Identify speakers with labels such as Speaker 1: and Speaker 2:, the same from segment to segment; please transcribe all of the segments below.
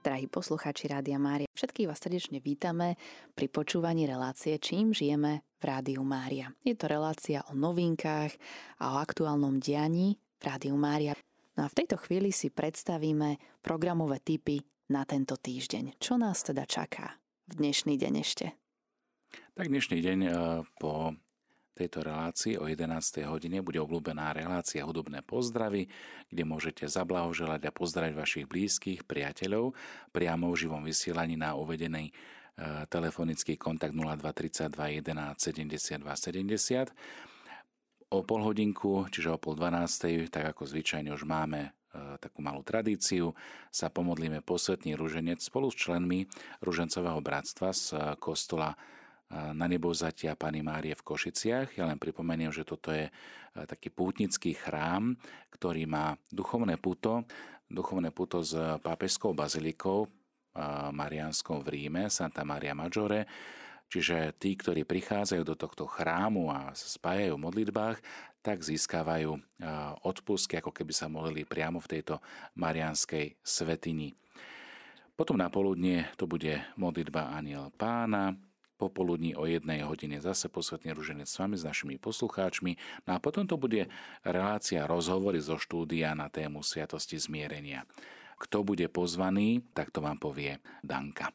Speaker 1: Drahí poslucháči Rádia Mária, všetkých vás srdečne vítame pri počúvaní relácie Čím žijeme v Rádiu Mária. Je to relácia o novinkách a o aktuálnom dianí v Rádiu Mária. No a v tejto chvíli si predstavíme programové typy na tento týždeň. Čo nás teda čaká v dnešný deň ešte?
Speaker 2: Tak dnešný deň eh, po tejto relácii o 11. hodine bude obľúbená relácia Hudobné pozdravy, kde môžete zablahoželať a pozdraviť vašich blízkych, priateľov priamo v živom vysielaní na uvedený e, telefonický kontakt 0232 11 72 70. O pol hodinku, čiže o pol 12. tak ako zvyčajne už máme e, takú malú tradíciu, sa pomodlíme posvetný ruženec spolu s členmi Ružencového bratstva z kostola na zatia Pany Márie v Košiciach. Ja len pripomeniem, že toto je taký pútnický chrám, ktorý má duchovné puto, duchovné puto s pápežskou bazilikou Marianskou v Ríme, Santa Maria Maggiore, Čiže tí, ktorí prichádzajú do tohto chrámu a spájajú v modlitbách, tak získavajú odpustky, ako keby sa modlili priamo v tejto marianskej svetini. Potom na poludnie to bude modlitba Aniel Pána, popoludní o jednej hodine zase posvetný ruženec s vami, s našimi poslucháčmi. No a potom to bude relácia rozhovory zo štúdia na tému Sviatosti zmierenia. Kto bude pozvaný, tak to vám povie Danka.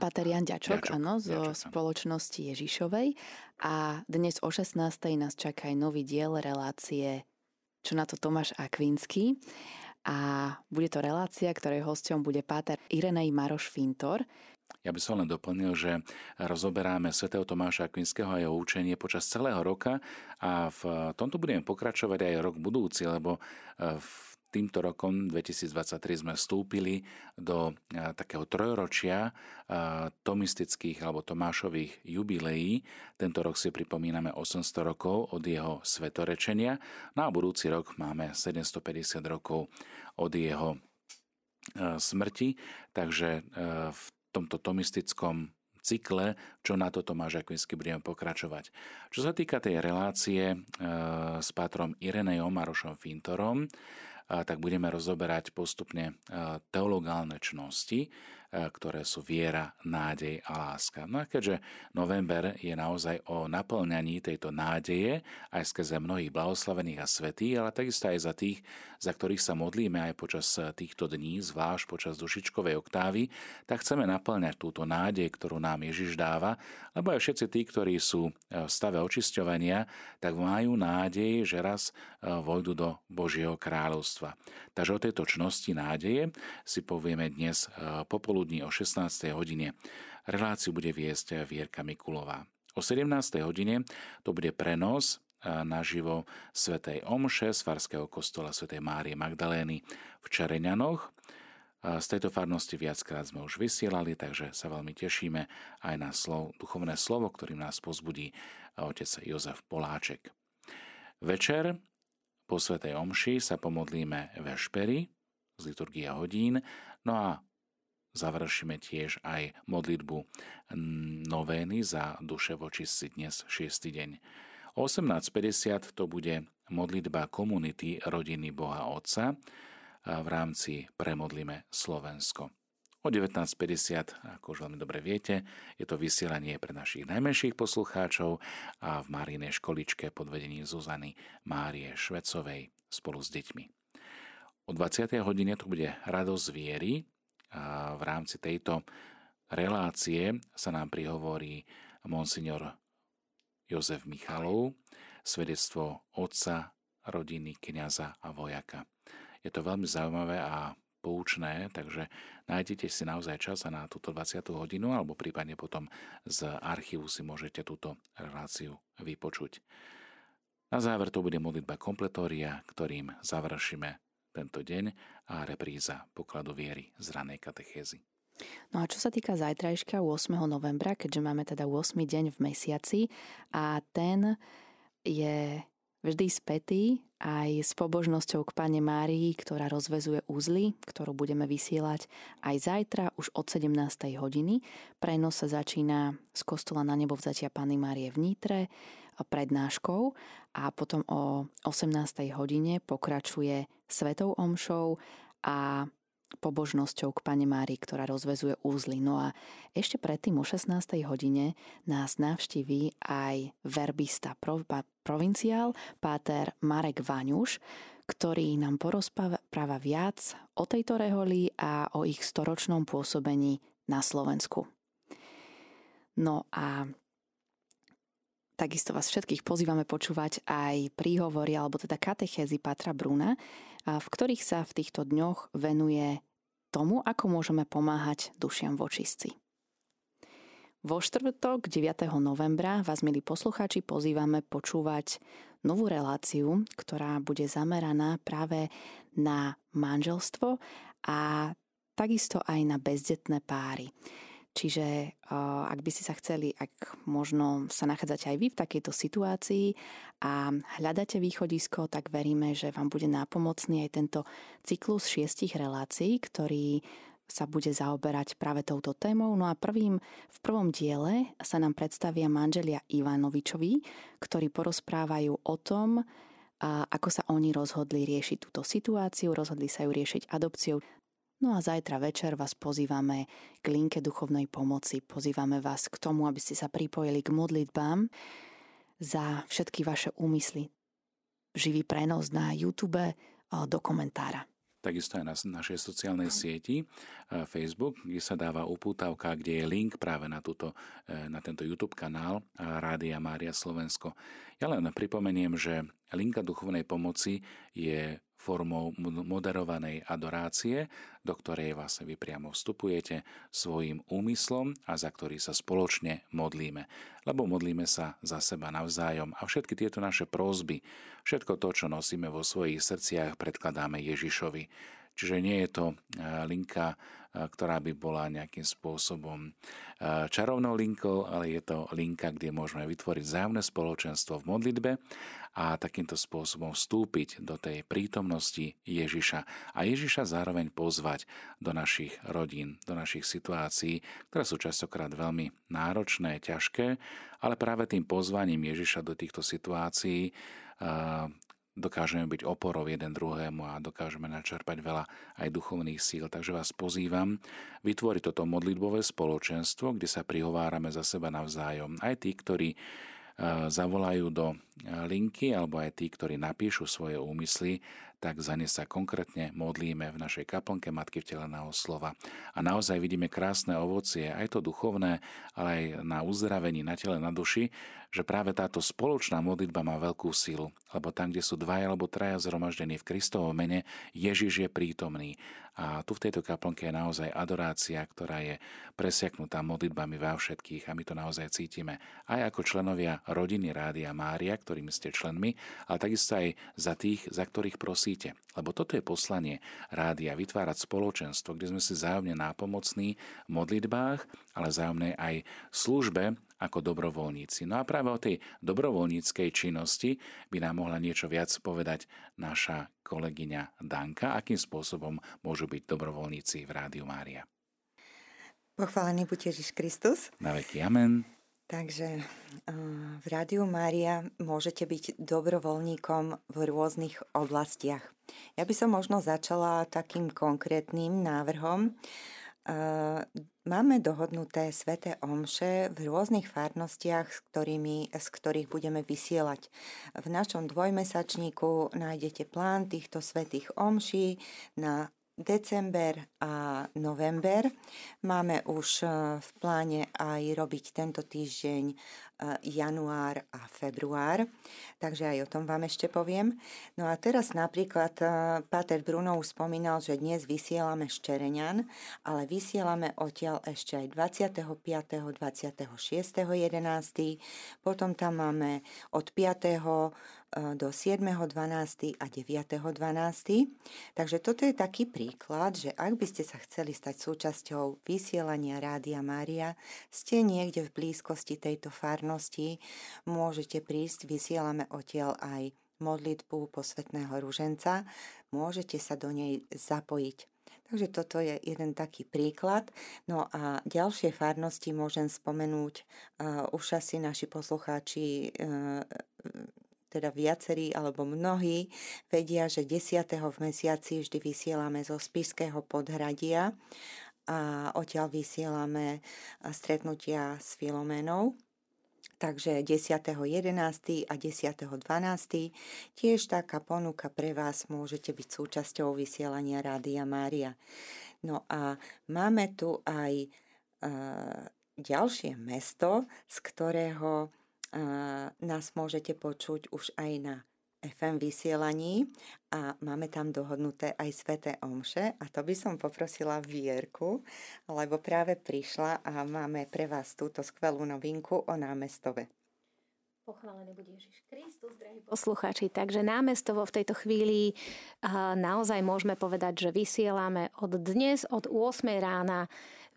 Speaker 1: Pater Jan Ďačok, Ďačok, áno, zo Ďačok, spoločnosti Ježišovej. A dnes o 16. nás čaká aj nový diel relácie Čo na to Tomáš Akvinský. A bude to relácia, ktorej hosťom bude páter Irenej Maroš Fintor,
Speaker 2: ja by som len doplnil, že rozoberáme svätého Tomáša Akvinského a jeho učenie počas celého roka a v tomto budeme pokračovať aj rok budúci, lebo e, v týmto rokom 2023 sme vstúpili do e, takého trojročia e, tomistických alebo Tomášových jubileí. Tento rok si pripomíname 800 rokov od jeho svetorečenia, no a budúci rok máme 750 rokov od jeho smrti, takže v tomto tomistickom cykle, čo na to Tomáš Akvinsky budeme pokračovať. Čo sa týka tej relácie e, s pátrom Irenejom Marošom Fintorom, tak budeme rozoberať postupne teologálne čnosti, ktoré sú viera, nádej a láska. No a keďže november je naozaj o naplňaní tejto nádeje aj skrze mnohých blahoslavených a svetých, ale takisto aj za tých, za ktorých sa modlíme aj počas týchto dní, zvlášť počas dušičkovej oktávy, tak chceme naplňať túto nádej, ktorú nám Ježiš dáva, lebo aj všetci tí, ktorí sú v stave očisťovania, tak majú nádej, že raz vojdu do Božieho kráľovstva. Takže o tejto čnosti nádeje si povieme dnes e, popoludní o 16. hodine. Reláciu bude viesť Vierka Mikulová. O 17. hodine to bude prenos e, naživo svätej Omše z Farského kostola svätej Márie Magdalény v Čareňanoch. E, z tejto farnosti viackrát sme už vysielali, takže sa veľmi tešíme aj na slov, duchovné slovo, ktorým nás pozbudí otec Jozef Poláček. Večer po Svetej Omši sa pomodlíme vešpery z liturgia hodín, no a završíme tiež aj modlitbu novény za duše vočistci dnes 6. deň. O 18.50 to bude modlitba komunity rodiny Boha Otca v rámci Premodlime Slovensko. O 19.50, ako už veľmi dobre viete, je to vysielanie pre našich najmenších poslucháčov a v Márinej školičke pod vedením Zuzany Márie Švecovej spolu s deťmi. O 20. hodine to bude radosť viery v rámci tejto relácie sa nám prihovorí monsignor Jozef Michalov, svedectvo otca, rodiny, kniaza a vojaka. Je to veľmi zaujímavé a poučné, takže nájdete si naozaj čas na túto 20. hodinu alebo prípadne potom z archívu si môžete túto reláciu vypočuť. Na záver to bude modlitba kompletória, ktorým završíme tento deň a repríza pokladu viery z ranej katechézy.
Speaker 1: No a čo sa týka zajtrajška 8. novembra, keďže máme teda 8. deň v mesiaci a ten je vždy spätý aj s pobožnosťou k Pane Márii, ktorá rozvezuje úzly, ktorú budeme vysielať aj zajtra už od 17. hodiny. Prenos sa začína z kostola na nebo vzatia Pany Márie v Nitre prednáškou a potom o 18. hodine pokračuje svetou omšou a pobožnosťou k Pane Mári, ktorá rozvezuje úzly. No a ešte predtým o 16. hodine nás navštíví aj verbista provinciál, páter Marek Vaňuš, ktorý nám porozpráva viac o tejto reholi a o ich storočnom pôsobení na Slovensku. No a Takisto vás všetkých pozývame počúvať aj príhovory alebo teda katechézy Patra Bruna, v ktorých sa v týchto dňoch venuje tomu, ako môžeme pomáhať dušiam v očistci. Vo štvrtok 9. novembra vás, milí poslucháči, pozývame počúvať novú reláciu, ktorá bude zameraná práve na manželstvo a takisto aj na bezdetné páry. Čiže ak by ste sa chceli, ak možno sa nachádzate aj vy v takejto situácii a hľadáte východisko, tak veríme, že vám bude nápomocný aj tento cyklus šiestich relácií, ktorý sa bude zaoberať práve touto témou. No a prvým, v prvom diele sa nám predstavia manželia Ivanovičovi, ktorí porozprávajú o tom, ako sa oni rozhodli riešiť túto situáciu, rozhodli sa ju riešiť adopciou. No a zajtra večer vás pozývame k linke duchovnej pomoci. Pozývame vás k tomu, aby ste sa pripojili k modlitbám za všetky vaše úmysly. Živý prenos na YouTube do komentára.
Speaker 2: Takisto aj na našej sociálnej sieti Facebook, kde sa dáva upútavka, kde je link práve na, túto, e, na tento YouTube kanál Rádia Mária Slovensko. Ja len pripomeniem, že linka duchovnej pomoci je formou moderovanej adorácie, do ktorej vlastne vy priamo vstupujete svojim úmyslom a za ktorý sa spoločne modlíme. Lebo modlíme sa za seba navzájom a všetky tieto naše prózby, všetko to, čo nosíme vo svojich srdciach, predkladáme Ježišovi. Čiže nie je to e, linka ktorá by bola nejakým spôsobom čarovnou linkou, ale je to linka, kde môžeme vytvoriť vzájomné spoločenstvo v modlitbe a takýmto spôsobom vstúpiť do tej prítomnosti Ježiša a Ježiša zároveň pozvať do našich rodín, do našich situácií, ktoré sú častokrát veľmi náročné, ťažké, ale práve tým pozvaním Ježiša do týchto situácií dokážeme byť oporou jeden druhému a dokážeme načerpať veľa aj duchovných síl. Takže vás pozývam vytvoriť toto modlitbové spoločenstvo, kde sa prihovárame za seba navzájom. Aj tí, ktorí e, zavolajú do linky, alebo aj tí, ktorí napíšu svoje úmysly, tak za ne sa konkrétne modlíme v našej kaplnke Matky vteleného slova. A naozaj vidíme krásne ovocie, aj to duchovné, ale aj na uzdravení na tele, na duši, že práve táto spoločná modlitba má veľkú silu, lebo tam, kde sú dvaja alebo traja zhromaždení v Kristovom mene, Ježiš je prítomný. A tu v tejto kaplnke je naozaj adorácia, ktorá je presiaknutá modlitbami vo všetkých a my to naozaj cítime. Aj ako členovia rodiny Rádia Mária, ktorými ste členmi, ale takisto aj za tých, za ktorých prosíte. Lebo toto je poslanie rádia, vytvárať spoločenstvo, kde sme si zájomne nápomocní v modlitbách, ale zájomne aj službe ako dobrovoľníci. No a práve o tej dobrovoľníckej činnosti by nám mohla niečo viac povedať naša kolegyňa Danka, akým spôsobom môžu byť dobrovoľníci v Rádiu Mária.
Speaker 3: Pochválený buď Ježiš Kristus.
Speaker 2: Na veky amen.
Speaker 3: Takže v Rádiu Mária môžete byť dobrovoľníkom v rôznych oblastiach. Ja by som možno začala takým konkrétnym návrhom. Máme dohodnuté sveté omše v rôznych farnostiach, s, ktorými, z ktorých budeme vysielať. V našom dvojmesačníku nájdete plán týchto svetých omší na december a november. Máme už v pláne aj robiť tento týždeň január a február, takže aj o tom vám ešte poviem. No a teraz napríklad Páter Bruno už spomínal, že dnes vysielame Ščereňan, ale vysielame odtiaľ ešte aj 25. 26. 11. Potom tam máme od 5 do 7.12. a 9.12. Takže toto je taký príklad, že ak by ste sa chceli stať súčasťou vysielania Rádia Mária, ste niekde v blízkosti tejto farnosti, môžete prísť, vysielame odtiaľ aj modlitbu posvetného ruženca, môžete sa do nej zapojiť. Takže toto je jeden taký príklad. No a ďalšie farnosti môžem spomenúť, uh, už asi naši poslucháči uh, teda viacerí alebo mnohí vedia, že 10. v mesiaci vždy vysielame zo Spišského podhradia a odtiaľ vysielame stretnutia s Filoménou. Takže 10.11. a 10.12. tiež taká ponuka pre vás, môžete byť súčasťou vysielania Rádia Mária. No a máme tu aj uh, ďalšie mesto, z ktorého nás môžete počuť už aj na FM vysielaní a máme tam dohodnuté aj sveté omše a to by som poprosila Vierku, lebo práve prišla a máme pre vás túto skvelú novinku o námestove.
Speaker 4: Pochválený bude Ježiš Kristus, drahí poslucháči. Takže námestovo v tejto chvíli naozaj môžeme povedať, že vysielame od dnes, od 8 rána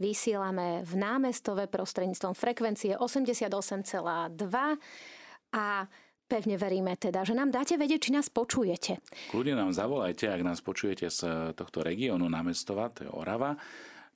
Speaker 4: vysielame v námestove prostredníctvom frekvencie 88,2 a pevne veríme teda, že nám dáte vedieť, či nás počujete.
Speaker 2: Kľudne nám zavolajte, ak nás počujete z tohto regiónu námestova, to je Orava,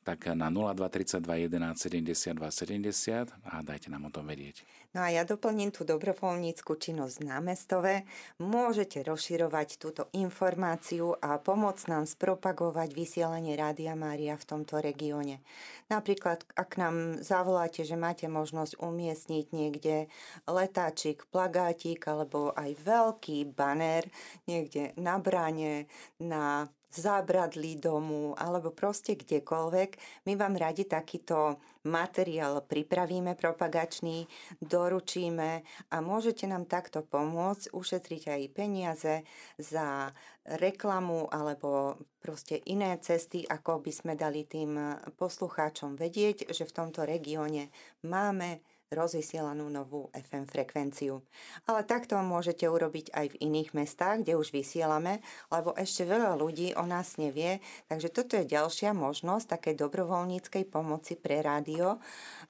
Speaker 2: tak na 0232 11 72 70 a dajte nám o tom vedieť.
Speaker 3: No a ja doplním tú dobrovoľníckú činnosť v námestove. Môžete rozširovať túto informáciu a pomôcť nám spropagovať vysielanie Rádia Mária v tomto regióne. Napríklad, ak nám zavoláte, že máte možnosť umiestniť niekde letáčik, plagátik alebo aj veľký baner niekde na bráne, na zábradlí domu alebo proste kdekoľvek. My vám radi takýto materiál pripravíme propagačný, doručíme a môžete nám takto pomôcť ušetriť aj peniaze za reklamu alebo proste iné cesty, ako by sme dali tým poslucháčom vedieť, že v tomto regióne máme rozvysielanú novú FM frekvenciu. Ale takto môžete urobiť aj v iných mestách, kde už vysielame, lebo ešte veľa ľudí o nás nevie, takže toto je ďalšia možnosť takej dobrovoľníckej pomoci pre rádio,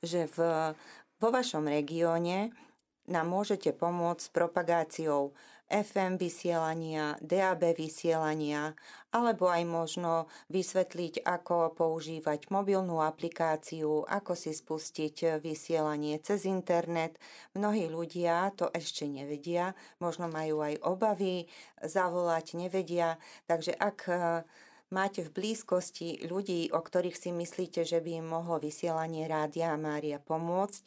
Speaker 3: že v, vo vašom regióne nám môžete pomôcť s propagáciou FM vysielania, DAB vysielania, alebo aj možno vysvetliť, ako používať mobilnú aplikáciu, ako si spustiť vysielanie cez internet. Mnohí ľudia to ešte nevedia, možno majú aj obavy, zavolať nevedia, takže ak e, máte v blízkosti ľudí, o ktorých si myslíte, že by im mohlo vysielanie Rádia Mária pomôcť,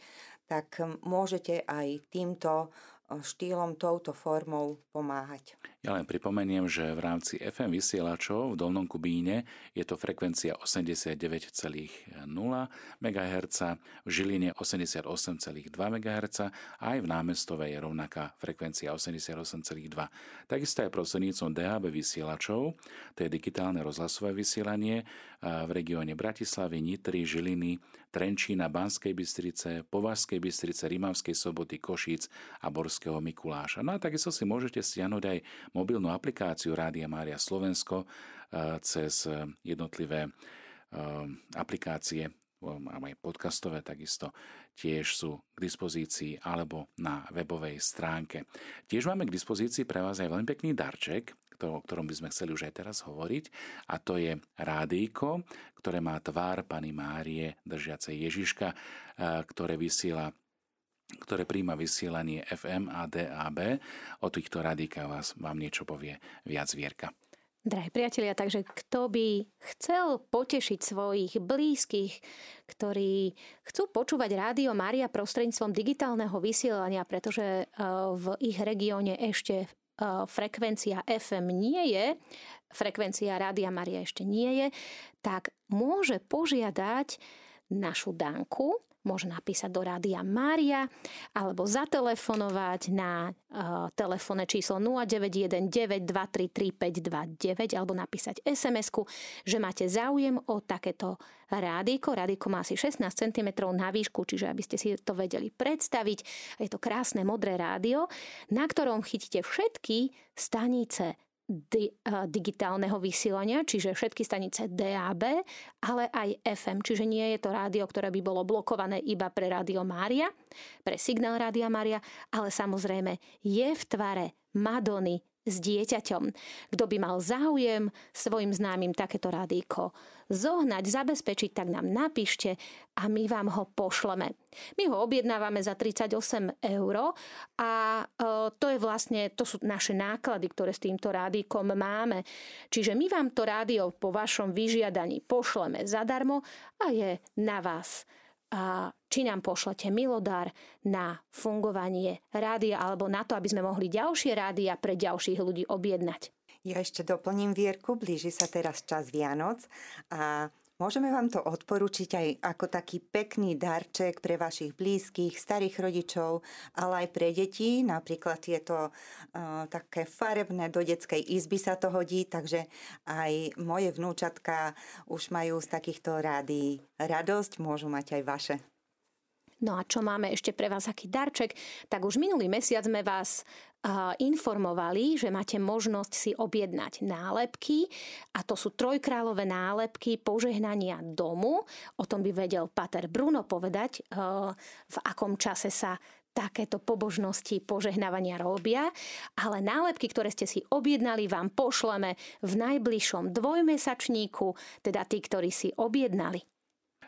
Speaker 3: tak môžete aj týmto štýlom, touto formou pomáhať.
Speaker 2: Ja len pripomeniem, že v rámci FM vysielačov v Dolnom Kubíne je to frekvencia 89,0 MHz, v Žiline 88,2 MHz a aj v námestove je rovnaká frekvencia 88,2. Takisto aj prostredníctvom DHB vysielačov, to je digitálne rozhlasové vysielanie v regióne Bratislavy, Nitry, Žiliny, Trenčína, Banskej Bystrice, Považskej Bystrice, Rimavskej Soboty, Košíc a Borského Mikuláša. No a takisto si môžete stiahnuť aj mobilnú aplikáciu Rádia Mária Slovensko eh, cez eh, jednotlivé eh, aplikácie aj podcastové takisto tiež sú k dispozícii alebo na webovej stránke. Tiež máme k dispozícii pre vás aj veľmi pekný darček, o ktorom by sme chceli už aj teraz hovoriť a to je rádíko, ktoré má tvár Pany Márie držiacej Ježiška, ktoré vysiela ktoré príjma vysielanie FM a DAB. O týchto radíkach vás vám niečo povie viac Vierka.
Speaker 4: Drahí priatelia, takže kto by chcel potešiť svojich blízkych, ktorí chcú počúvať rádio Mária prostredníctvom digitálneho vysielania, pretože e, v ich regióne ešte e, frekvencia FM nie je, frekvencia Rádia Maria ešte nie je, tak môže požiadať našu Danku, môže napísať do Rádia Mária alebo zatelefonovať na uh, telefónne číslo 0919233529 alebo napísať SMS-ku, že máte záujem o takéto rádiko. Rádiko má asi 16 cm na výšku, čiže aby ste si to vedeli predstaviť. Je to krásne modré rádio, na ktorom chytíte všetky stanice di, uh, digitálneho vysielania, čiže všetky stanice DAB, ale aj FM, čiže nie je to rádio, ktoré by bolo blokované iba pre Rádio Mária, pre signál Rádia Mária, ale samozrejme je v tvare Madony s dieťaťom. Kto by mal záujem svojim známym takéto rádíko zohnať, zabezpečiť, tak nám napíšte a my vám ho pošleme. My ho objednávame za 38 eur a e, to je vlastne, to sú naše náklady, ktoré s týmto rádíkom máme. Čiže my vám to rádio po vašom vyžiadaní pošleme zadarmo a je na vás či nám pošlete milodár na fungovanie rádia alebo na to, aby sme mohli ďalšie rádia pre ďalších ľudí objednať.
Speaker 3: Ja ešte doplním Vierku, blíži sa teraz čas Vianoc a Môžeme vám to odporučiť aj ako taký pekný darček pre vašich blízkych, starých rodičov, ale aj pre deti. Napríklad tieto uh, také farebné do detskej izby sa to hodí, takže aj moje vnúčatka už majú z takýchto rády radosť, môžu mať aj vaše.
Speaker 4: No a čo máme ešte pre vás aký darček? Tak už minulý mesiac sme vás informovali, že máte možnosť si objednať nálepky a to sú trojkrálové nálepky požehnania domu. O tom by vedel Pater Bruno povedať, v akom čase sa takéto pobožnosti požehnávania robia, ale nálepky, ktoré ste si objednali, vám pošleme v najbližšom dvojmesačníku, teda tí, ktorí si objednali.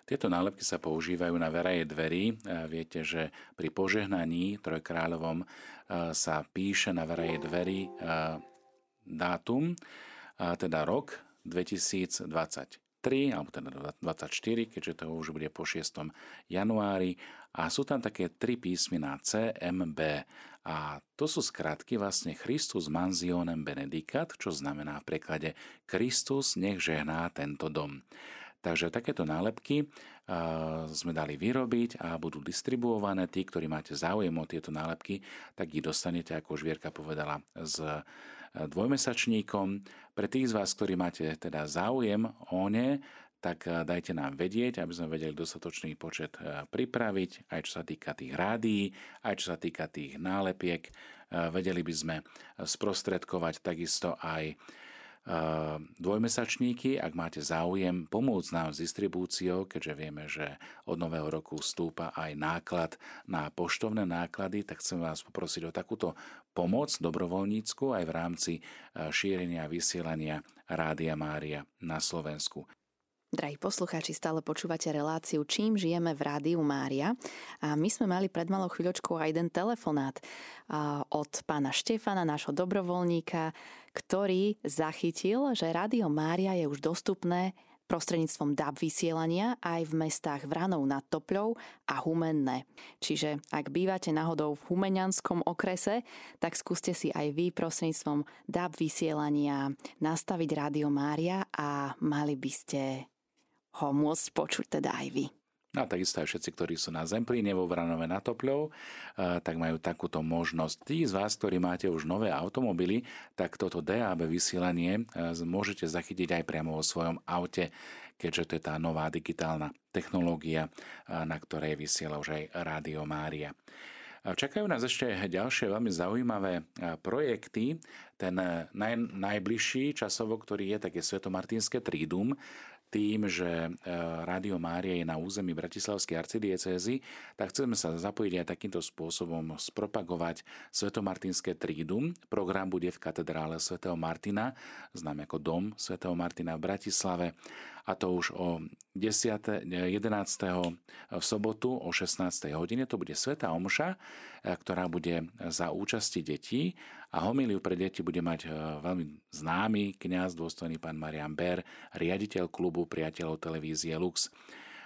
Speaker 2: Tieto nálepky sa používajú na veraje dverí. Viete, že pri požehnaní trojkráľovom sa píše na veraje dverí dátum, teda rok 2023, alebo teda 24, keďže to už bude po 6. januári. A sú tam také tri písmená C, M, B. A to sú skratky vlastne Christus mansionem benedicat, čo znamená v preklade Kristus nech žehná tento dom. Takže takéto nálepky sme dali vyrobiť a budú distribuované. Tí, ktorí máte záujem o tieto nálepky, tak ich dostanete, ako už Vierka povedala, s dvojmesačníkom. Pre tých z vás, ktorí máte teda záujem o ne, tak dajte nám vedieť, aby sme vedeli dostatočný počet pripraviť, aj čo sa týka tých rádií, aj čo sa týka tých nálepiek. Vedeli by sme sprostredkovať takisto aj dvojmesačníky, ak máte záujem pomôcť nám s distribúciou, keďže vieme, že od nového roku stúpa aj náklad na poštovné náklady, tak chcem vás poprosiť o takúto pomoc dobrovoľnícku aj v rámci šírenia a vysielania Rádia Mária na Slovensku.
Speaker 1: Drahí poslucháči, stále počúvate reláciu Čím žijeme v Rádiu Mária. A my sme mali pred malou chvíľočkou aj jeden telefonát od pána Štefana, nášho dobrovoľníka, ktorý zachytil, že Rádio Mária je už dostupné prostredníctvom DAB vysielania aj v mestách Vranov nad Topľou a Humenné. Čiže ak bývate náhodou v Humenianskom okrese, tak skúste si aj vy prostredníctvom DAB vysielania nastaviť Rádio Mária a mali by ste ho môcť počuť teda aj vy.
Speaker 2: A takisto aj všetci, ktorí sú na Zemplíne vo Vranove na Topľov, tak majú takúto možnosť. Tí z vás, ktorí máte už nové automobily, tak toto DAB vysielanie môžete zachytiť aj priamo vo svojom aute, keďže to je tá nová digitálna technológia, na ktorej vysiela už aj Rádio Mária. Čakajú nás ešte ďalšie veľmi zaujímavé projekty. Ten naj, najbližší časovo, ktorý je, tak je Svetomartinské trídum, tým, že e, Rádio Mária je na území Bratislavskej arcidiecezy, tak chceme sa zapojiť aj takýmto spôsobom spropagovať Svetomartinské trídum. Program bude v katedrále svätého Martina, známe ako Dom svätého Martina v Bratislave a to už o 10. 11. v sobotu o 16. hodine. To bude Sveta Omša, e, ktorá bude za účasti detí a homiliu pre deti bude mať e, veľmi známy kňaz, dôstojný pán Marian Ber, riaditeľ klubu priateľov televízie Lux.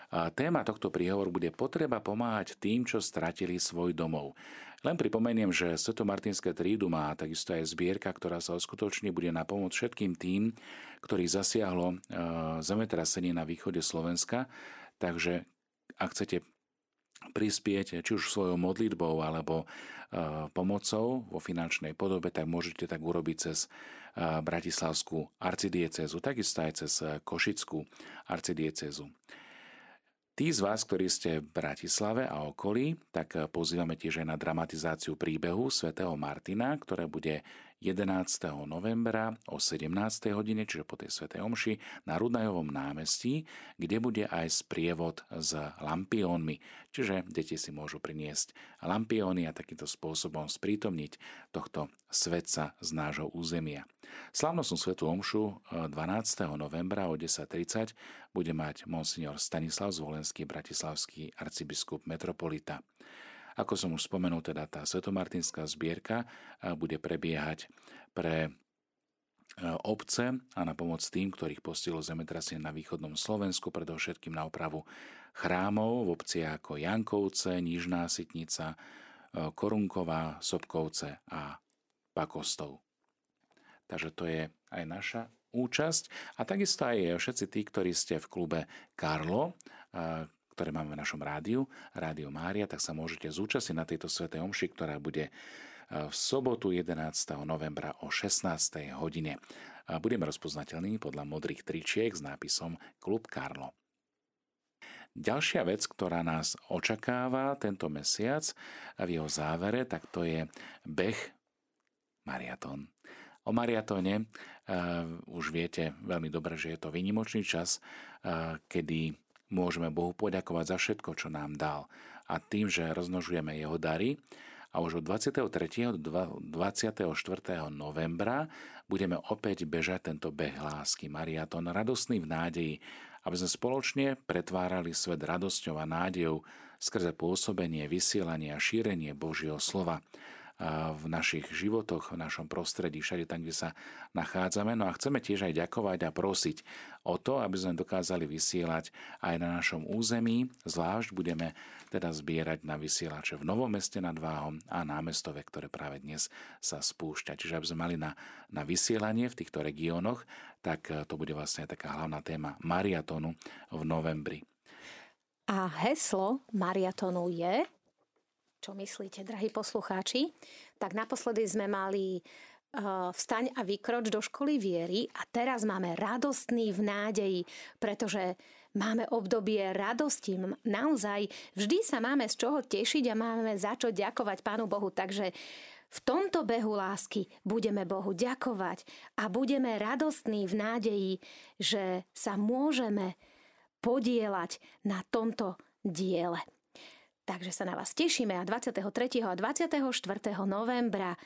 Speaker 2: Téma tohto príhovoru bude potreba pomáhať tým, čo stratili svoj domov. Len pripomeniem, že Sveto-Martinské trídu má takisto aj zbierka, ktorá sa uskutoční, bude na pomoc všetkým tým, ktorý zasiahlo e, zemetrasenie na východe Slovenska. Takže ak chcete prispieť či už svojou modlitbou alebo e, pomocou vo finančnej podobe, tak môžete tak urobiť cez e, Bratislavskú arcidiecezu, takisto aj cez Košickú arcidiecezu. Tí z vás, ktorí ste v Bratislave a okolí, tak pozývame tiež aj na dramatizáciu príbehu svätého Martina, ktoré bude 11. novembra o 17. hodine, čiže po tej Svetej Omši, na Rudnajovom námestí, kde bude aj sprievod s lampiónmi. Čiže deti si môžu priniesť lampióny a takýmto spôsobom sprítomniť tohto svetca z nášho územia. Slavnostnú Svetú Omšu 12. Eh, novembra o 10.30 bude mať monsignor Stanislav Zvolenský, bratislavský arcibiskup metropolita. Ako som už spomenul, teda tá svetomartinská zbierka bude prebiehať pre obce a na pomoc tým, ktorých postihlo zemetrasenie na východnom Slovensku, predovšetkým na opravu chrámov v obciach ako Jankovce, Nižná Sitnica, Korunková, Sobkovce a Pakostov. Takže to je aj naša účasť a takisto aj všetci tí, ktorí ste v klube Karlo, ktoré máme v našom rádiu, Rádio Mária, tak sa môžete zúčastniť na tejto svetej omši, ktorá bude e, v sobotu 11. novembra o 16. hodine. Budeme rozpoznateľní podľa modrých tričiek s nápisom Klub Karlo. Ďalšia vec, ktorá nás očakáva tento mesiac v jeho závere, tak to je beh mariatón. O mariatóne uh, už viete veľmi dobre, že je to výnimočný čas, uh, kedy Môžeme Bohu poďakovať za všetko, čo nám dal. A tým, že roznožujeme jeho dary, a už od 23. do 24. novembra budeme opäť bežať tento beh lásky, mariaton, radosný v nádeji, aby sme spoločne pretvárali svet radosťou a nádejou skrze pôsobenie, vysielanie a šírenie Božieho slova v našich životoch, v našom prostredí, všade tam, kde sa nachádzame. No a chceme tiež aj ďakovať a prosiť o to, aby sme dokázali vysielať aj na našom území. Zvlášť budeme teda zbierať na vysielače v Novom meste nad Váhom a námestove, ktoré práve dnes sa spúšťa. Čiže aby sme mali na, na vysielanie v týchto regiónoch, tak to bude vlastne taká hlavná téma mariatonu v novembri.
Speaker 4: A heslo mariatonu je čo myslíte, drahí poslucháči? Tak naposledy sme mali uh, vstaň a vykroč do školy viery a teraz máme radostný v nádeji, pretože máme obdobie radosti. Naozaj vždy sa máme z čoho tešiť a máme za čo ďakovať Pánu Bohu. Takže v tomto behu lásky budeme Bohu ďakovať a budeme radostní v nádeji, že sa môžeme podielať na tomto diele. Takže sa na vás tešíme a 23. a 24. novembra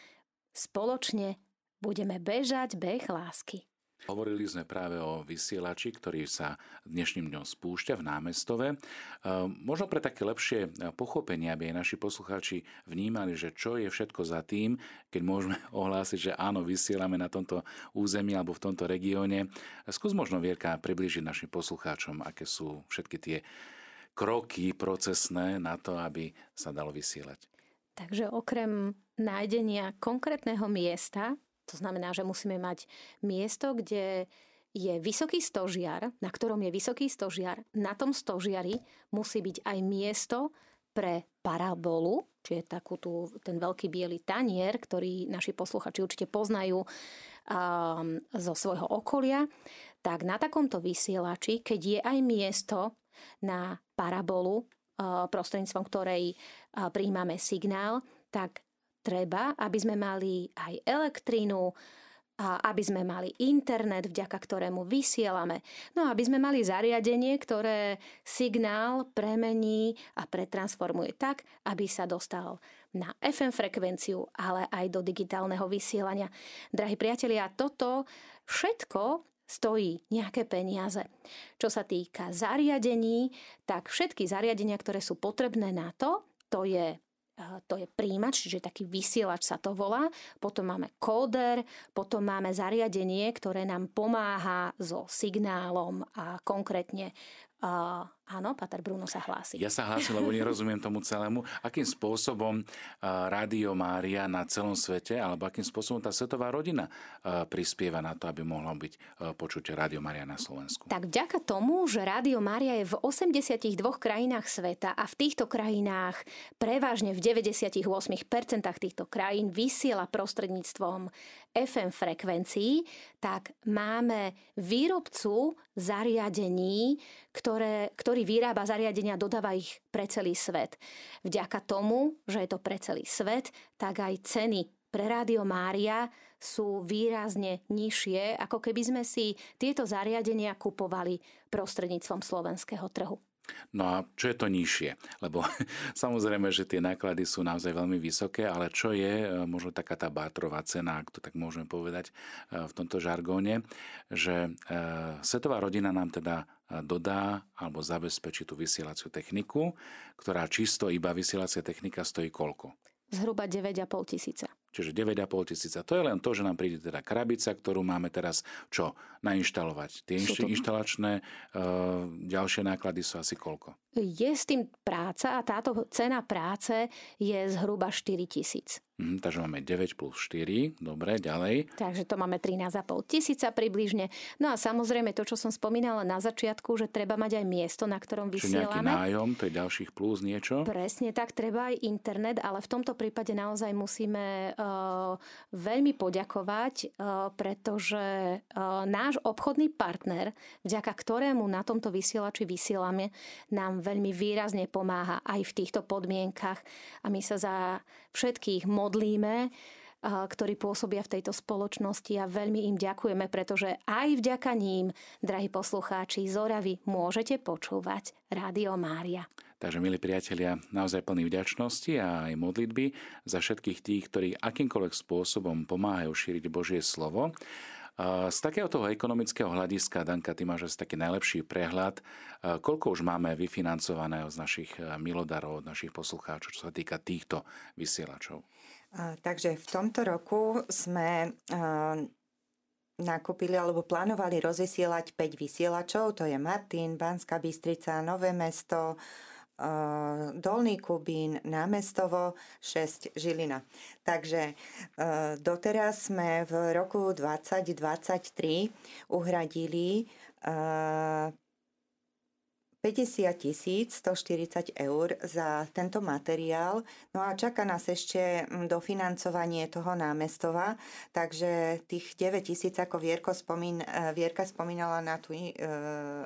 Speaker 4: spoločne budeme bežať beh lásky.
Speaker 2: Hovorili sme práve o vysielači, ktorý sa dnešným dňom spúšťa v námestove. E, možno pre také lepšie pochopenie, aby aj naši poslucháči vnímali, že čo je všetko za tým, keď môžeme ohlásiť, že áno, vysielame na tomto území alebo v tomto regióne. Skús možno Vierka približiť našim poslucháčom, aké sú všetky tie kroky procesné na to, aby sa dalo vysielať.
Speaker 4: Takže okrem nájdenia konkrétneho miesta, to znamená, že musíme mať miesto, kde je vysoký stožiar, na ktorom je vysoký stožiar. Na tom stožiari musí byť aj miesto pre parabolu, čiže takú tú, ten veľký biely tanier, ktorý naši posluchači určite poznajú um, zo svojho okolia. Tak na takomto vysielači, keď je aj miesto na parabolu, eh, prostredníctvom ktorej eh, príjmame signál, tak treba, aby sme mali aj elektrínu, aby sme mali internet, vďaka ktorému vysielame. No aby sme mali zariadenie, ktoré signál premení a pretransformuje tak, aby sa dostal na FM frekvenciu, ale aj do digitálneho vysielania. Drahí priatelia, toto všetko stojí nejaké peniaze. Čo sa týka zariadení, tak všetky zariadenia, ktoré sú potrebné na to, to je to je príjimač, čiže taký vysielač sa to volá. Potom máme kóder, potom máme zariadenie, ktoré nám pomáha so signálom a konkrétne Uh, áno, Pater Bruno sa hlási.
Speaker 2: Ja sa hlásim, lebo nerozumiem tomu celému. Akým spôsobom Rádio Mária na celom svete, alebo akým spôsobom tá svetová rodina prispieva na to, aby mohlo byť počuť Rádio Mária na Slovensku?
Speaker 4: Tak vďaka tomu, že Rádio Mária je v 82 krajinách sveta a v týchto krajinách prevažne v 98% týchto krajín vysiela prostredníctvom FM frekvencií, tak máme výrobcu zariadení, ktoré, ktorý vyrába zariadenia dodáva ich pre celý svet. Vďaka tomu, že je to pre celý svet, tak aj ceny pre Rádio Mária sú výrazne nižšie, ako keby sme si tieto zariadenia kupovali prostredníctvom slovenského trhu.
Speaker 2: No a čo je to nižšie? Lebo samozrejme, že tie náklady sú naozaj veľmi vysoké, ale čo je e, možno taká tá bátrová cena, ak to tak môžeme povedať e, v tomto žargóne, že e, svetová rodina nám teda dodá alebo zabezpečí tú vysielaciu techniku, ktorá čisto iba vysielacia technika stojí koľko?
Speaker 4: Zhruba 9,5 tisíca.
Speaker 2: Čiže 9,5 tisíca. To je len to, že nám príde teda krabica, ktorú máme teraz čo? Nainštalovať. Tie to... inštalačné e, ďalšie náklady sú asi koľko?
Speaker 4: Je s tým práca a táto cena práce je zhruba 4 tisíc.
Speaker 2: Mhm, takže máme 9 plus 4, dobre, ďalej.
Speaker 4: Takže to máme 13,5 tisíca približne. No a samozrejme to, čo som spomínala na začiatku, že treba mať aj miesto, na ktorom vysielame.
Speaker 2: Čiže nejaký nájom, to je ďalších plus niečo?
Speaker 4: Presne tak, treba aj internet, ale v tomto prípade naozaj musíme uh, veľmi poďakovať, uh, pretože uh, náš obchodný partner, vďaka ktorému na tomto vysielači vysielame, nám veľmi výrazne pomáha aj v týchto podmienkach a my sa za všetkých modlíme, ktorí pôsobia v tejto spoločnosti a veľmi im ďakujeme, pretože aj vďaka ním, drahí poslucháči z Oravy, môžete počúvať Rádio Mária.
Speaker 2: Takže, milí priatelia, naozaj plný vďačnosti a aj modlitby za všetkých tých, ktorí akýmkoľvek spôsobom pomáhajú šíriť Božie slovo. Z takého toho ekonomického hľadiska, Danka, ty máš asi taký najlepší prehľad, koľko už máme vyfinancovaného z našich milodarov, od našich poslucháčov, čo sa týka týchto vysielačov?
Speaker 3: Takže v tomto roku sme nakúpili alebo plánovali rozvysielať 5 vysielačov, to je Martin, Banská Bystrica, Nové mesto, Dolný Kubín, Námestovo, 6 Žilina. Takže doteraz sme v roku 2023 uhradili 50 tisíc 140 eur za tento materiál. No a čaká nás ešte mm, dofinancovanie toho námestova, takže tých 9 tisíc, ako Vierko spomín, e, Vierka spomínala na, tú, e,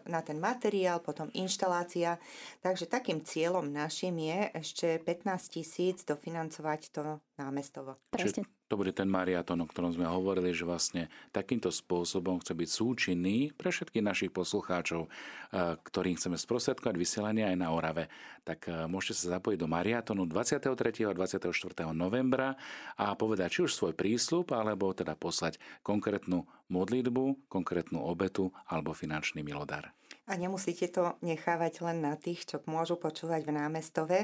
Speaker 3: na ten materiál, potom inštalácia. Takže takým cieľom našim je ešte 15 tisíc dofinancovať to námestovo.
Speaker 4: Presne
Speaker 2: to bude ten mariaton, o ktorom sme hovorili, že vlastne takýmto spôsobom chce byť súčinný pre všetkých našich poslucháčov, eh, ktorým chceme sprostredkovať vysielanie aj na Orave. Tak eh, môžete sa zapojiť do mariatonu 23. a 24. novembra a povedať či už svoj prísľub, alebo teda poslať konkrétnu modlitbu, konkrétnu obetu alebo finančný milodar.
Speaker 3: A nemusíte to nechávať len na tých, čo môžu počúvať v námestove,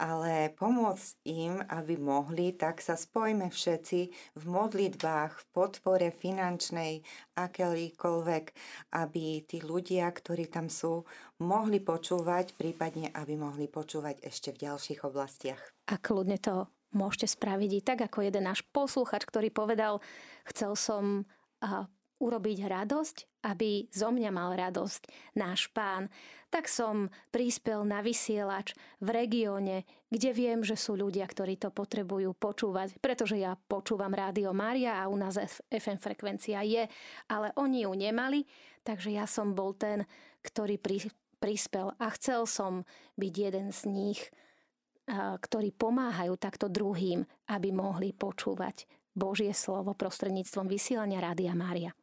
Speaker 3: ale pomôcť im, aby mohli, tak sa spojme všetci v modlitbách, v podpore finančnej, akékoľvek, aby tí ľudia, ktorí tam sú, mohli počúvať, prípadne aby mohli počúvať ešte v ďalších oblastiach.
Speaker 4: A kľudne to môžete spraviť i tak, ako jeden náš posluchač, ktorý povedal, chcel som urobiť radosť, aby zo mňa mal radosť náš pán. Tak som prispel na vysielač v regióne, kde viem, že sú ľudia, ktorí to potrebujú počúvať, pretože ja počúvam Rádio Mária a u nás FM frekvencia je, ale oni ju nemali, takže ja som bol ten, ktorý pri, prispel a chcel som byť jeden z nich, ktorí pomáhajú takto druhým, aby mohli počúvať Božie slovo prostredníctvom vysielania Rádia Mária.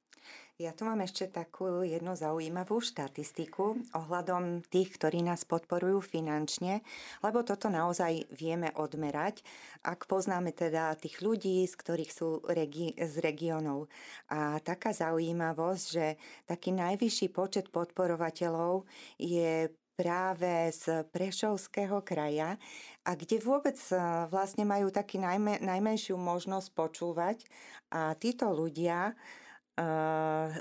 Speaker 3: Ja tu mám ešte takú jednu zaujímavú štatistiku ohľadom tých, ktorí nás podporujú finančne, lebo toto naozaj vieme odmerať, ak poznáme teda tých ľudí, z ktorých sú regi- z regionov. A taká zaujímavosť, že taký najvyšší počet podporovateľov je práve z Prešovského kraja a kde vôbec e, vlastne majú taký najme, najmenšiu možnosť počúvať a títo ľudia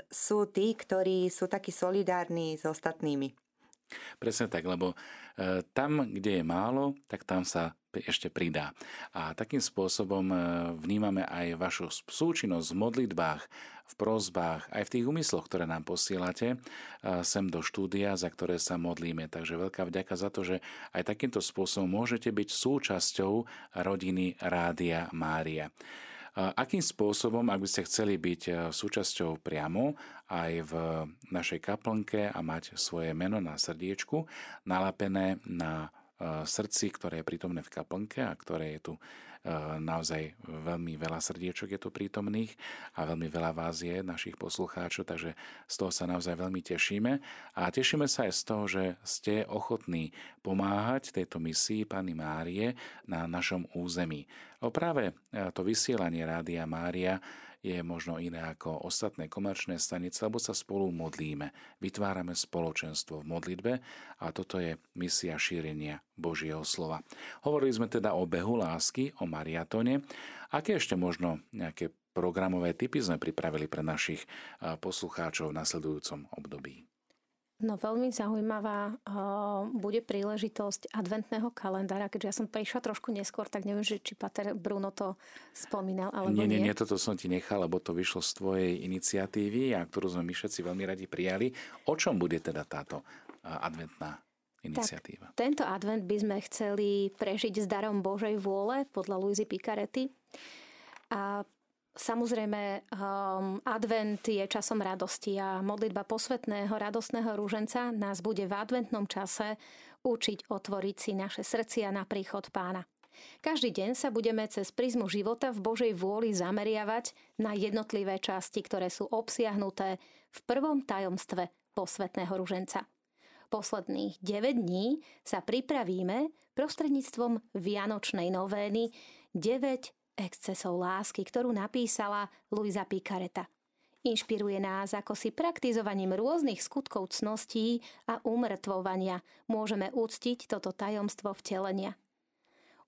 Speaker 3: sú tí, ktorí sú takí solidárni s ostatnými.
Speaker 2: Presne tak, lebo e, tam, kde je málo, tak tam sa ešte pridá. A takým spôsobom vnímame aj vašu súčinnosť v modlitbách, v prozbách, aj v tých úmysloch, ktoré nám posielate e, sem do štúdia, za ktoré sa modlíme. Takže veľká vďaka za to, že aj takýmto spôsobom môžete byť súčasťou rodiny Rádia Mária. Akým spôsobom, ak by ste chceli byť e, súčasťou priamo aj v našej kaplnke a mať svoje meno na srdiečku, nalapené na srdci, ktoré je prítomné v kaplnke a ktoré je tu naozaj veľmi veľa srdiečok je tu prítomných a veľmi veľa vás je, našich poslucháčov, takže z toho sa naozaj veľmi tešíme. A tešíme sa aj z toho, že ste ochotní pomáhať tejto misii Pany Márie na našom území. O práve to vysielanie Rádia Mária je možno iné ako ostatné komerčné stanice, lebo sa spolu modlíme, vytvárame spoločenstvo v modlitbe a toto je misia šírenia Božieho slova. Hovorili sme teda o behu lásky, o mariatone. Aké ešte možno nejaké programové typy sme pripravili pre našich poslucháčov v nasledujúcom období?
Speaker 4: No veľmi zaujímavá uh, bude príležitosť adventného kalendára, keďže ja som prišla trošku neskôr, tak neviem, že či Pater Bruno to spomínal, alebo
Speaker 2: nie.
Speaker 4: Nie,
Speaker 2: nie, toto som ti nechal, lebo to vyšlo z tvojej iniciatívy a ktorú sme my všetci veľmi radi prijali. O čom bude teda táto uh, adventná iniciatíva?
Speaker 4: Tak, tento advent by sme chceli prežiť s darom Božej vôle podľa Luizy Picaretti. A Samozrejme, um, advent je časom radosti a modlitba posvetného radostného rúženca nás bude v adventnom čase učiť otvoriť si naše srdcia na príchod pána. Každý deň sa budeme cez prizmu života v Božej vôli zameriavať na jednotlivé časti, ktoré sú obsiahnuté v prvom tajomstve posvetného ruženca. Posledných 9 dní sa pripravíme prostredníctvom Vianočnej novény 9 excesov lásky, ktorú napísala Luisa Picareta. Inšpiruje nás, ako si praktizovaním rôznych skutkov cností a umrtvovania môžeme úctiť toto tajomstvo vtelenia.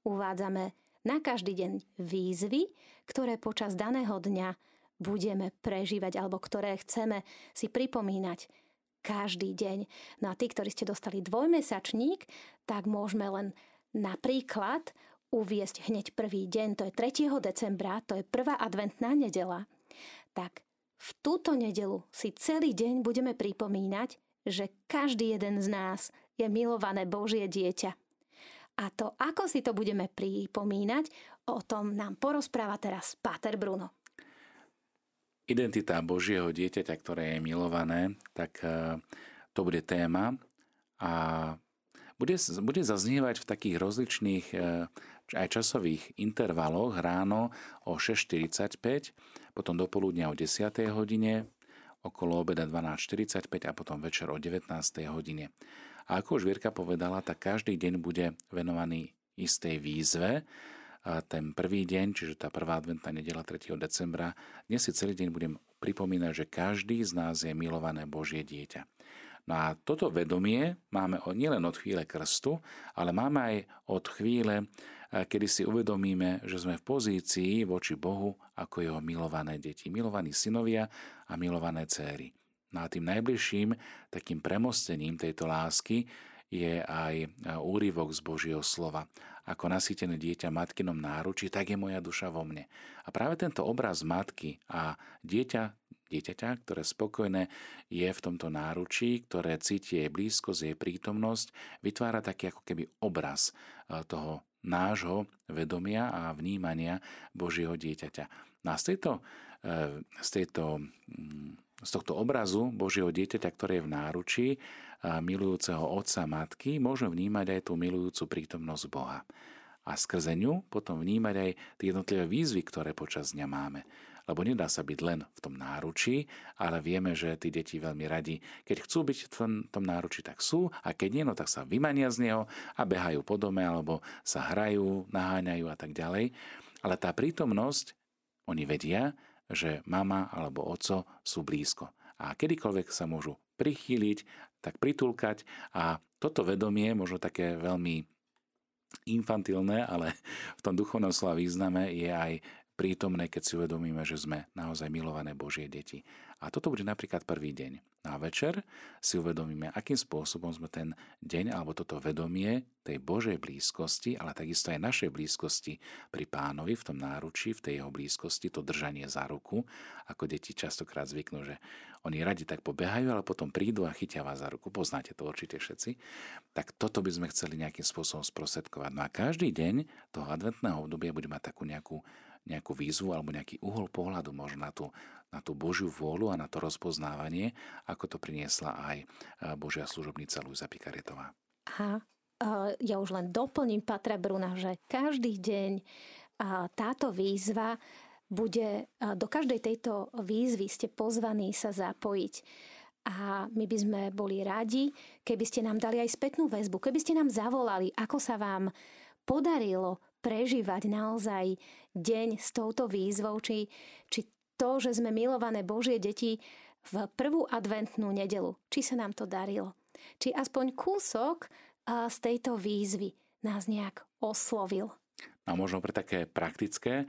Speaker 4: Uvádzame na každý deň výzvy, ktoré počas daného dňa budeme prežívať alebo ktoré chceme si pripomínať každý deň. No a tí, ktorí ste dostali dvojmesačník, tak môžeme len napríklad uviesť hneď prvý deň, to je 3. decembra, to je prvá adventná nedela, tak v túto nedelu si celý deň budeme pripomínať, že každý jeden z nás je milované Božie dieťa. A to, ako si to budeme pripomínať, o tom nám porozpráva teraz Páter Bruno.
Speaker 2: Identita Božieho dieťaťa, ktoré je milované, tak eh, to bude téma a bude, bude zaznievať v takých rozličných eh, aj časových intervaloch ráno o 6.45, potom do poludnia o 10. hodine, okolo obeda 12.45 a potom večer o 19. hodine. A ako už Vierka povedala, tak každý deň bude venovaný istej výzve. A ten prvý deň, čiže tá prvá adventná nedela 3. decembra, dnes si celý deň budem pripomínať, že každý z nás je milované Božie dieťa. No a toto vedomie máme nielen od chvíle krstu, ale máme aj od chvíle kedy si uvedomíme, že sme v pozícii voči Bohu ako jeho milované deti, milovaní synovia a milované céry. No a tým najbližším takým premostením tejto lásky je aj úryvok z Božieho slova. Ako nasýtené dieťa matkinom náručí, tak je moja duša vo mne. A práve tento obraz matky a dieťa, dieťaťa, ktoré spokojné je v tomto náručí, ktoré cíti jej blízkosť, jej prítomnosť, vytvára taký ako keby obraz toho nášho vedomia a vnímania Božieho dieťaťa. No a z, tejto, e, z, tejto, mm, z tohto obrazu Božieho dieťaťa, ktoré je v náručí e, milujúceho otca matky, môžeme vnímať aj tú milujúcu prítomnosť Boha. A skrze ňu potom vnímať aj tie jednotlivé výzvy, ktoré počas dňa máme lebo nedá sa byť len v tom náručí, ale vieme, že tí deti veľmi radi, keď chcú byť v tom, tom náručí, tak sú a keď nie, no tak sa vymania z neho a behajú po dome alebo sa hrajú, naháňajú a tak ďalej. Ale tá prítomnosť, oni vedia, že mama alebo oco sú blízko. A kedykoľvek sa môžu prichýliť, tak pritulkať a toto vedomie, možno také veľmi infantilné, ale v tom duchovnom slova význame je aj prítomné, keď si uvedomíme, že sme naozaj milované Božie deti. A toto bude napríklad prvý deň. Na večer si uvedomíme, akým spôsobom sme ten deň alebo toto vedomie tej Božej blízkosti, ale takisto aj našej blízkosti pri pánovi v tom náručí, v tej jeho blízkosti, to držanie za ruku, ako deti častokrát zvyknú, že oni radi tak pobehajú, ale potom prídu a chytia vás za ruku. Poznáte to určite všetci. Tak toto by sme chceli nejakým spôsobom sprostredkovať. No a každý deň toho adventného obdobia bude mať takú nejakú nejakú výzvu alebo nejaký uhol pohľadu možno na tú, na tú Božiu vôľu a na to rozpoznávanie, ako to priniesla aj Božia služobnica Luisa Pikaretová.
Speaker 4: A ja už len doplním Patra Bruna, že každý deň táto výzva bude, do každej tejto výzvy ste pozvaní sa zapojiť. A my by sme boli radi, keby ste nám dali aj spätnú väzbu, keby ste nám zavolali, ako sa vám podarilo prežívať naozaj deň s touto výzvou, či, či to, že sme milované Božie deti v prvú adventnú nedelu, či sa nám to darilo. Či aspoň kúsok z tejto výzvy nás nejak oslovil.
Speaker 2: A možno pre také praktické,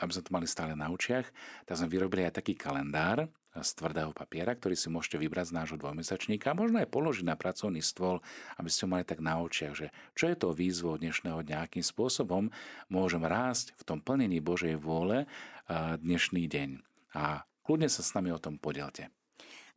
Speaker 2: aby sme to mali stále na očiach, tak sme vyrobili aj taký kalendár z tvrdého papiera, ktorý si môžete vybrať z nášho dvojmesačníka a možno aj položiť na pracovný stôl, aby ste mali tak na očiach, že čo je to výzvo dnešného dňa, akým spôsobom môžem rásť v tom plnení Božej vôle dnešný deň. A kľudne sa s nami o tom podielte.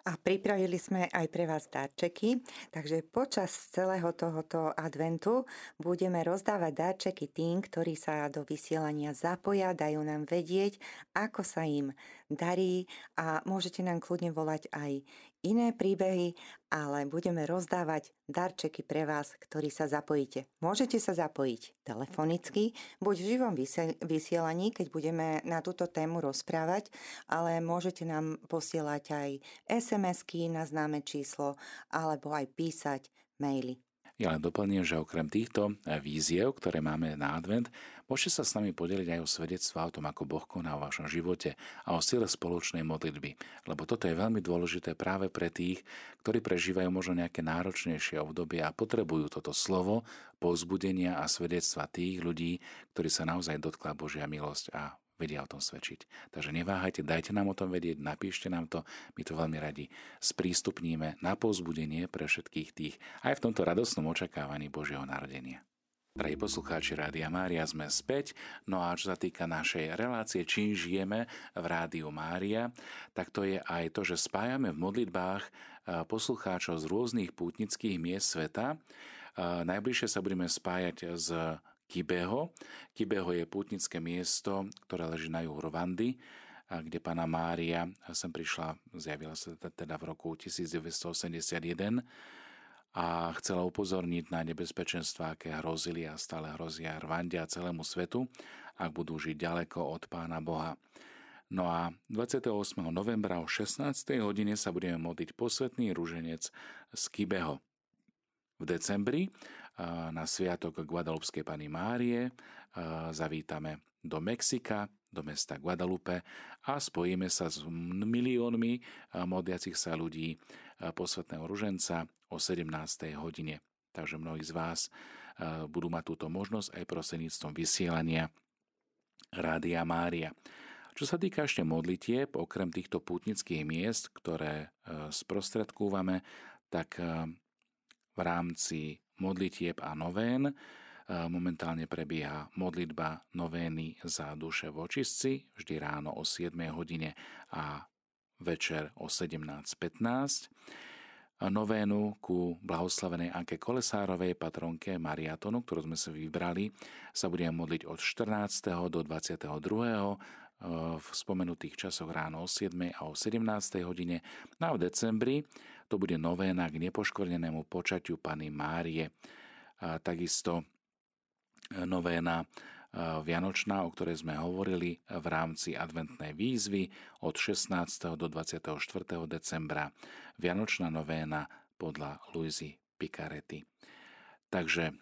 Speaker 3: A pripravili sme aj pre vás darčeky, takže počas celého tohoto adventu budeme rozdávať darčeky tým, ktorí sa do vysielania zapoja, dajú nám vedieť, ako sa im darí a môžete nám kľudne volať aj iné príbehy, ale budeme rozdávať darčeky pre vás, ktorí sa zapojíte. Môžete sa zapojiť telefonicky, buď v živom vysielaní, keď budeme na túto tému rozprávať, ale môžete nám posielať aj SMS-ky na známe číslo alebo aj písať maily.
Speaker 2: Ja len doplním, že okrem týchto víziev, ktoré máme na advent, môžete sa s nami podeliť aj o svedectva o tom, ako Boh koná v vašom živote a o sile spoločnej modlitby. Lebo toto je veľmi dôležité práve pre tých, ktorí prežívajú možno nejaké náročnejšie obdobie a potrebujú toto slovo, povzbudenia a svedectva tých ľudí, ktorí sa naozaj dotkla Božia milosť a vedia o tom svedčiť. Takže neváhajte, dajte nám o tom vedieť, napíšte nám to, my to veľmi radi sprístupníme na pozbudenie pre všetkých tých aj v tomto radosnom očakávaní Božieho narodenia. Drahí poslucháči Rádia Mária, sme späť. No a čo sa týka našej relácie, čím žijeme v Rádiu Mária, tak to je aj to, že spájame v modlitbách poslucháčov z rôznych pútnických miest sveta. Najbližšie sa budeme spájať s Kibeho. Kibeho je pútnické miesto, ktoré leží na juhu Rwandy, kde pána Mária sem prišla, zjavila sa teda v roku 1981 a chcela upozorniť na nebezpečenstva, aké hrozili a stále hrozia Rwande celému svetu, ak budú žiť ďaleko od pána Boha. No a 28. novembra o 16. hodine sa budeme modliť posvetný rúženec z Kibeho. V decembri na sviatok Guadalupskej Pany Márie zavítame do Mexika, do mesta Guadalupe a spojíme sa s miliónmi modliacich sa ľudí posvetného ruženca o 17. hodine. Takže mnohí z vás budú mať túto možnosť aj prostredníctvom vysielania Rádia Mária. Čo sa týka ešte modlitieb, okrem týchto pútnických miest, ktoré sprostredkúvame, tak v rámci modlitieb a novén. Momentálne prebieha modlitba novény za duše v očistci, vždy ráno o 7 hodine a večer o 17.15. Novénu ku blahoslavenej Anke Kolesárovej, patronke Mariatonu, ktorú sme si vybrali, sa budeme modliť od 14. do 22 v spomenutých časoch ráno o 7. a o 17. hodine. No a v decembri to bude novéna k nepoškvrnenému počatiu Pany Márie. A takisto e, novéna e, Vianočná, o ktorej sme hovorili v rámci adventnej výzvy od 16. do 24. decembra. Vianočná novéna podľa Luizy Picaretti. Takže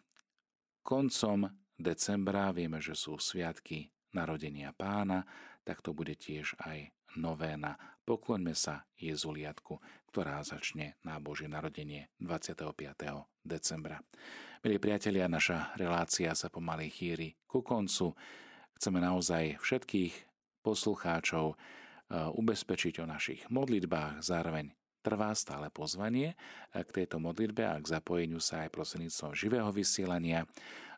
Speaker 2: koncom decembra vieme, že sú sviatky narodenia pána, tak to bude tiež aj novéna. Pokloňme sa Jezuliatku, ktorá začne na Božie narodenie 25. decembra. Milí priatelia, naša relácia sa pomaly chýri ku koncu. Chceme naozaj všetkých poslucháčov e, ubezpečiť o našich modlitbách, zároveň trvá stále pozvanie e, k tejto modlitbe a k zapojeniu sa aj prostredníctvom živého vysielania.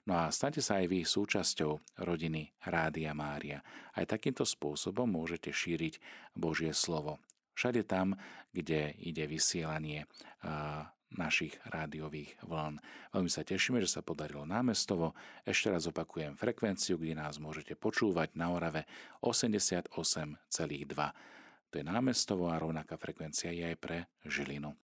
Speaker 2: No a stante sa aj vy súčasťou rodiny Rádia Mária. Aj takýmto spôsobom môžete šíriť Božie slovo. Všade tam, kde ide vysielanie našich rádiových vln. Veľmi sa tešíme, že sa podarilo námestovo. Ešte raz opakujem frekvenciu, kde nás môžete počúvať na Orave 88,2. To je námestovo a rovnaká frekvencia je aj pre Žilinu.